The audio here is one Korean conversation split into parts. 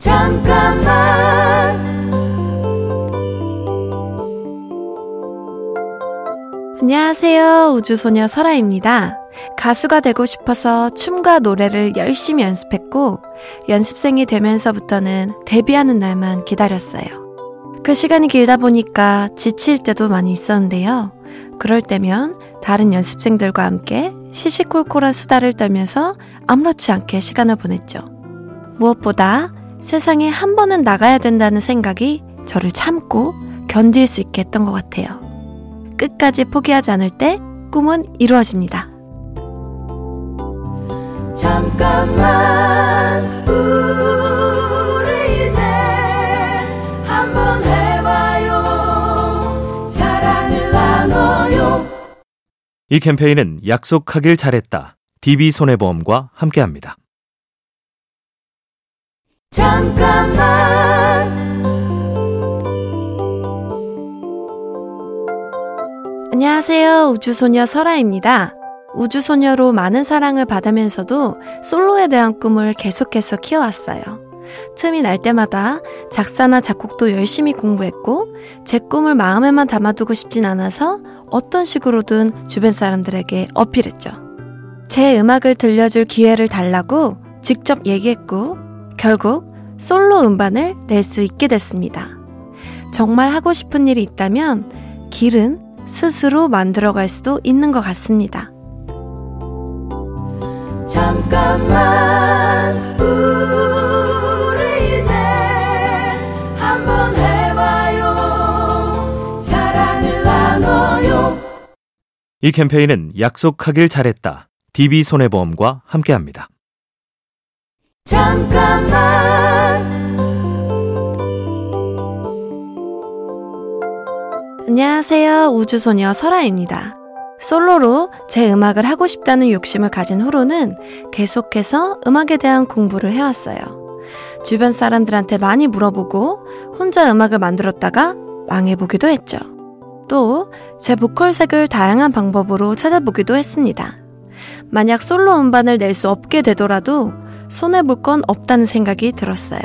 잠깐만 안녕하세요. 우주소녀 설아입니다. 가수가 되고 싶어서 춤과 노래를 열심히 연습했고, 연습생이 되면서부터는 데뷔하는 날만 기다렸어요. 그 시간이 길다 보니까 지칠 때도 많이 있었는데요. 그럴 때면 다른 연습생들과 함께 시시콜콜한 수다를 떨면서 아무렇지 않게 시간을 보냈죠. 무엇보다 세상에 한 번은 나가야 된다는 생각이 저를 참고 견딜 수 있게 했던 것 같아요. 끝까지 포기하지 않을 때 꿈은 이루어집니다. 잠깐만 우리 이제 한번 해봐요 사랑을 나눠요 이 캠페인은 약속하길 잘했다. DB손해보험과 함께합니다. 잠깐만 안녕하세요. 우주소녀 설아입니다. 우주소녀로 많은 사랑을 받으면서도 솔로에 대한 꿈을 계속해서 키워왔어요. 틈이 날 때마다 작사나 작곡도 열심히 공부했고, 제 꿈을 마음에만 담아두고 싶진 않아서 어떤 식으로든 주변 사람들에게 어필했죠. 제 음악을 들려줄 기회를 달라고 직접 얘기했고, 결국 솔로 음반을 낼 수 있게 됐습니다. 정말 하고 싶은 일이 있다면 길은 스스로 만들어 갈 수도 있는 것 같습니다. 잠깐만 우리 이제 한번 해봐요 사랑을 나눠요 이 캠페인은 약속하길 잘했다. DB손해보험과 함께합니다. 잠깐만 안녕하세요. 우주소녀 설아입니다. 솔로로 제 음악을 하고 싶다는 욕심을 가진 후로는 계속해서 음악에 대한 공부를 해왔어요. 주변 사람들한테 많이 물어보고 혼자 음악을 만들었다가 망해보기도 했죠. 또 제 보컬색을 다양한 방법으로 찾아보기도 했습니다. 만약 솔로 음반을 낼 수 없게 되더라도 손해볼 건 없다는 생각이 들었어요.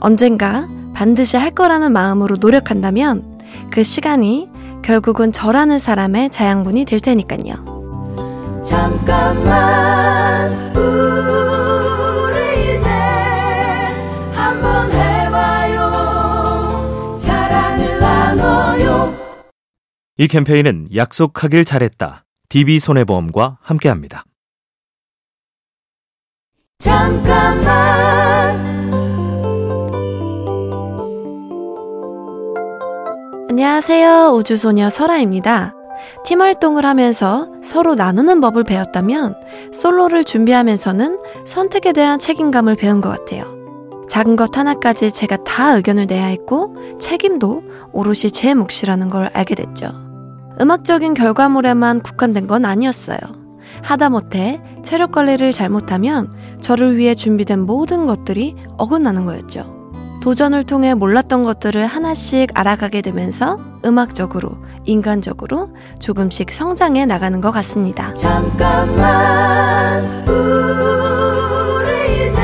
언젠가 반드시 할 거라는 마음으로 노력한다면 그 시간이 결국은 저라는 사람의 자양분이 될 테니까요. 잠깐만 우리 이제 한번 해봐요 사랑을 나눠요 이 캠페인은 약속하길 잘했다. DB손해보험과 함께합니다. 잠깐만 안녕하세요. 우주소녀 설아입니다. 팀 활동을 하면서 서로 나누는 법을 배웠다면 솔로를 준비하면서는 선택에 대한 책임감을 배운 것 같아요. 작은 것 하나까지 제가 다 의견을 내야 했고 책임도 오롯이 제 몫이라는 걸 알게 됐죠. 음악적인 결과물에만 국한된 건 아니었어요. 하다못해 체력 관리를 잘못하면 저를 위해 준비된 모든 것들이 어긋나는 거였죠. 도전을 통해 몰랐던 것들을 하나씩 알아가게 되면서 음악적으로, 인간적으로 조금씩 성장해 나가는 것 같습니다. 잠깐만 우리 이제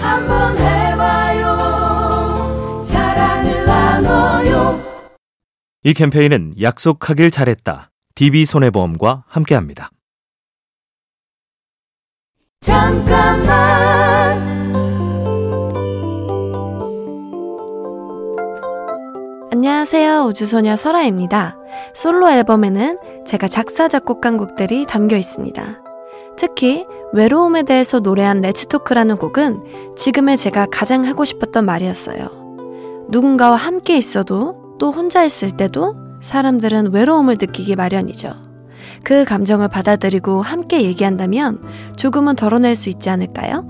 한번 해봐요 사랑을 나눠요 이 캠페인은 약속하길 잘했다. DB손해보험과 함께합니다. 잠깐만 안녕하세요. 우주소녀 설아입니다. 솔로 앨범에는 제가 작사, 작곡한 곡들이 담겨 있습니다. 특히 외로움에 대해서 노래한 레츠토크라는 곡은 지금의 제가 가장 하고 싶었던 말이었어요. 누군가와 함께 있어도 또 혼자 있을 때도 사람들은 외로움을 느끼기 마련이죠. 그 감정을 받아들이고 함께 얘기한다면 조금은 덜어낼 수 있지 않을까요?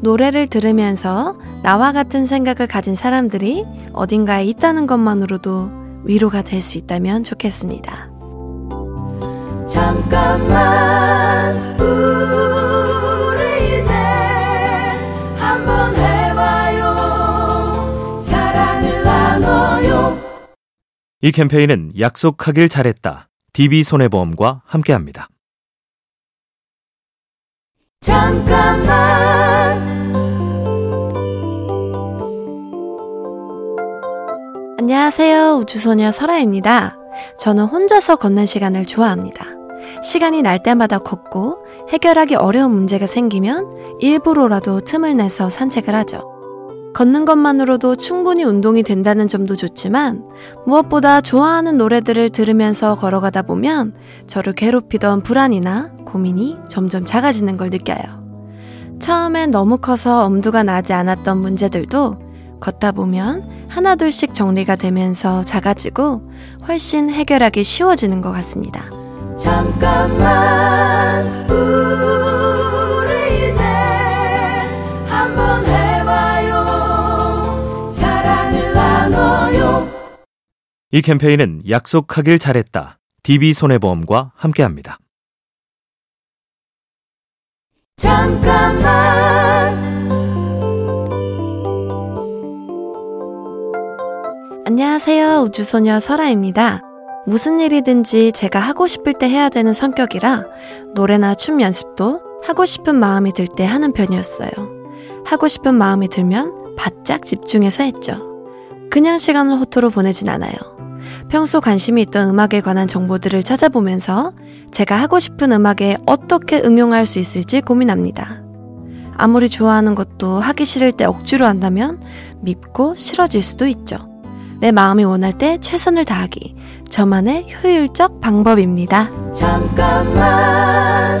노래를 들으면서 나와 같은 생각을 가진 사람들이 어딘가에 있다는 것만으로도 위로가 될 수 있다면 좋겠습니다. 잠깐만 우리 이제 한번 해봐요 사랑을 나눠요 이 캠페인은 약속하길 잘했다. DB손해보험과 함께합니다. 잠깐만 안녕하세요. 우주소녀 설아입니다. 저는 혼자서 걷는 시간을 좋아합니다. 시간이 날 때마다 걷고 해결하기 어려운 문제가 생기면 일부러라도 틈을 내서 산책을 하죠. 걷는 것만으로도 충분히 운동이 된다는 점도 좋지만 무엇보다 좋아하는 노래들을 들으면서 걸어가다 보면 저를 괴롭히던 불안이나 고민이 점점 작아지는 걸 느껴요. 처음엔 너무 커서 엄두가 나지 않았던 문제들도 걷다 보면 하나둘씩 정리가 되면서 작아지고 훨씬 해결하기 쉬워지는 것 같습니다. 잠깐만 이 캠페인은 약속하길 잘했다. DB손해보험과 함께합니다. 잠깐만 안녕하세요. 우주소녀 설아입니다. 무슨 일이든지 제가 하고 싶을 때 해야 되는 성격이라 노래나 춤 연습도 하고 싶은 마음이 들 때 하는 편이었어요. 하고 싶은 마음이 들면 바짝 집중해서 했죠. 그냥 시간을 허투루 보내진 않아요. 평소 관심이 있던 음악에 관한 정보들을 찾아보면서 제가 하고 싶은 음악에 어떻게 응용할 수 있을지 고민합니다. 아무리 좋아하는 것도 하기 싫을 때 억지로 한다면 밉고 싫어질 수도 있죠. 내 마음이 원할 때 최선을 다하기. 저만의 효율적 방법입니다. 잠깐만